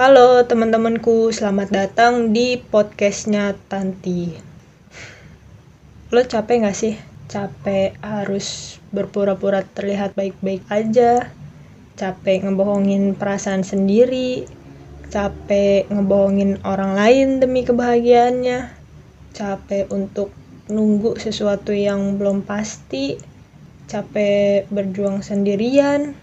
Halo teman-temanku, selamat datang di podcastnya Tanti. Lo capek gak sih? Capek harus berpura-pura terlihat baik-baik aja, capek ngebohongin perasaan sendiri, capek ngebohongin orang lain demi kebahagiaannya, capek untuk nunggu sesuatu yang belum pasti, capek berjuang sendirian,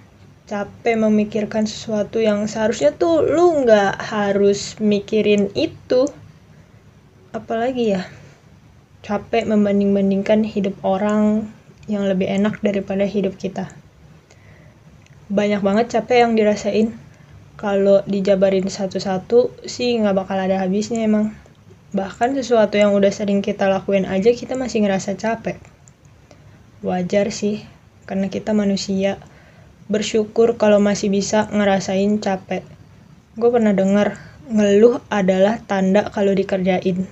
capek memikirkan sesuatu yang seharusnya tuh lu nggak harus mikirin itu. Apalagi ya capek membanding-bandingkan hidup orang yang lebih enak daripada hidup kita. Banyak banget capek yang dirasain. Kalau dijabarin satu-satu sih nggak bakal ada habisnya emang. Bahkan sesuatu yang udah sering kita lakuin aja kita masih ngerasa capek. Wajar sih karena kita manusia bersyukur kalau masih bisa ngerasain capek. Gue pernah dengar ngeluh adalah tanda kalau dikerjain.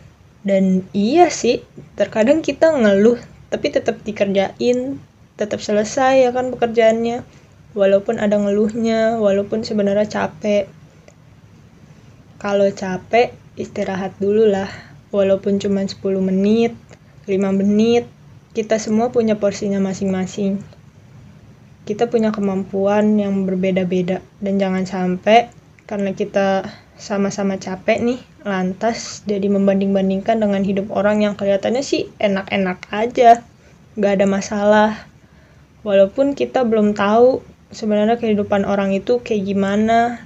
Dan iya sih, terkadang kita ngeluh tapi tetap dikerjain, tetap selesai ya kan pekerjaannya. Walaupun ada ngeluhnya, walaupun sebenarnya capek. Kalau capek, istirahat dulu lah. Walaupun cuma 10 menit, 5 menit, kita semua punya porsinya masing-masing kita punya kemampuan yang berbeda-beda. Dan jangan sampai karena kita sama-sama capek nih lantas jadi membanding-bandingkan dengan hidup orang yang kelihatannya sih enak-enak aja. Gak ada masalah. Walaupun kita belum tahu sebenarnya kehidupan orang itu kayak gimana.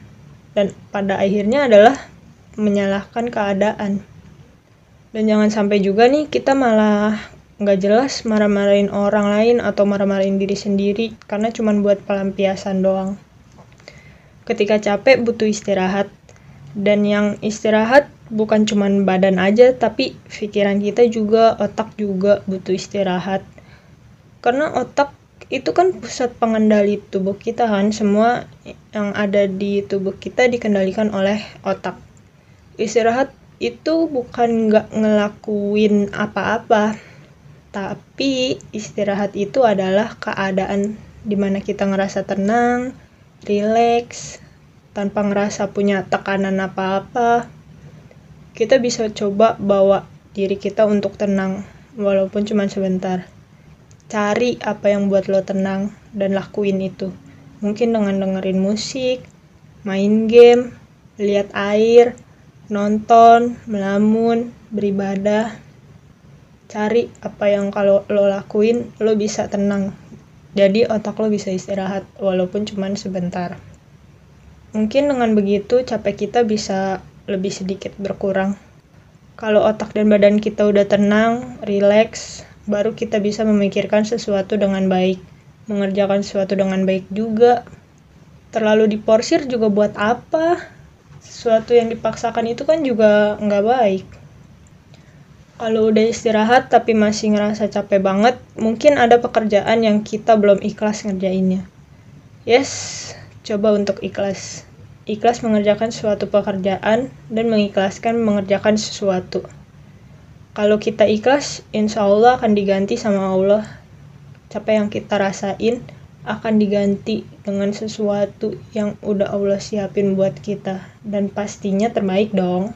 Dan pada akhirnya adalah menyalahkan keadaan. Dan jangan sampai juga nih kita malah nggak jelas marah-marahin orang lain atau marah-marahin diri sendiri karena cuma buat pelampiasan doang. Ketika capek butuh istirahat. Dan yang istirahat bukan cuma badan aja tapi pikiran kita juga otak juga butuh istirahat. Karena otak itu kan pusat pengendali tubuh kita kan semua yang ada di tubuh kita dikendalikan oleh otak. Istirahat itu bukan nggak ngelakuin apa-apa tapi istirahat itu adalah keadaan di mana kita ngerasa tenang, rileks, tanpa ngerasa punya tekanan apa-apa. Kita bisa coba bawa diri kita untuk tenang, walaupun cuma sebentar. Cari apa yang buat lo tenang dan lakuin itu. Mungkin dengan dengerin musik, main game, lihat air, nonton, melamun, beribadah, cari apa yang kalau lo lakuin lo bisa tenang. Jadi otak lo bisa istirahat walaupun cuma sebentar. Mungkin dengan begitu capek kita bisa lebih sedikit berkurang. Kalau otak dan badan kita udah tenang rileks baru kita bisa memikirkan sesuatu dengan baik mengerjakan sesuatu dengan baik juga. Terlalu diporsir juga buat apa? Sesuatu yang dipaksakan itu kan juga nggak baik kalau udah istirahat tapi masih ngerasa capek banget, mungkin ada pekerjaan yang kita belum ikhlas ngerjainnya. Yes, coba untuk ikhlas. Ikhlas mengerjakan suatu pekerjaan dan mengikhlaskan mengerjakan sesuatu. Kalau kita ikhlas, insya Allah akan diganti sama Allah. Capek yang kita rasain akan diganti dengan sesuatu yang udah Allah siapin buat kita. Dan pastinya terbaik dong.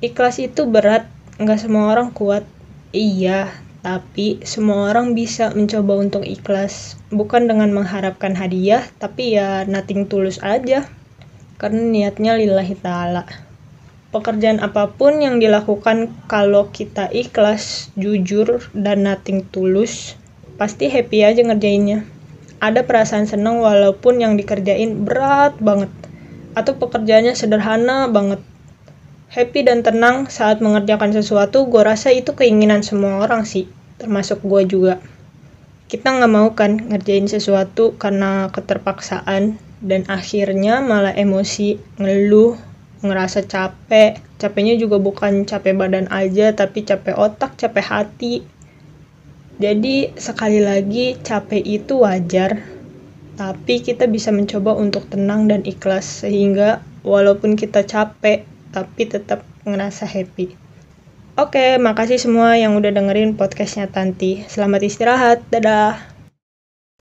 Ikhlas itu berat nggak semua orang kuat. Iya tapi semua orang bisa mencoba untuk ikhlas. Bukan dengan mengharapkan hadiah tapi ya nothing tulus aja. Karena niatnya lillahi ta'ala. Pekerjaan apa pun yang dilakukan kalau kita ikhlas, jujur, dan nothing tulus pasti happy aja ngerjainnya. Ada perasaan senang walaupun yang dikerjain berat banget. Atau pekerjaannya sederhana banget happy dan tenang saat mengerjakan sesuatu, gue rasa itu keinginan semua orang sih, termasuk gue juga. Kita nggak mau kan ngerjain sesuatu karena keterpaksaan dan akhirnya malah emosi, ngeluh, ngerasa capek. Capeknya juga bukan capek badan aja, tapi capek otak, capek hati. Jadi sekali lagi capek itu wajar, tapi kita bisa mencoba untuk tenang dan ikhlas sehingga walaupun kita capek tapi tetap ngerasa happy. Oke, makasih semua yang udah dengerin podcastnya Tanti. Selamat istirahat, dadah.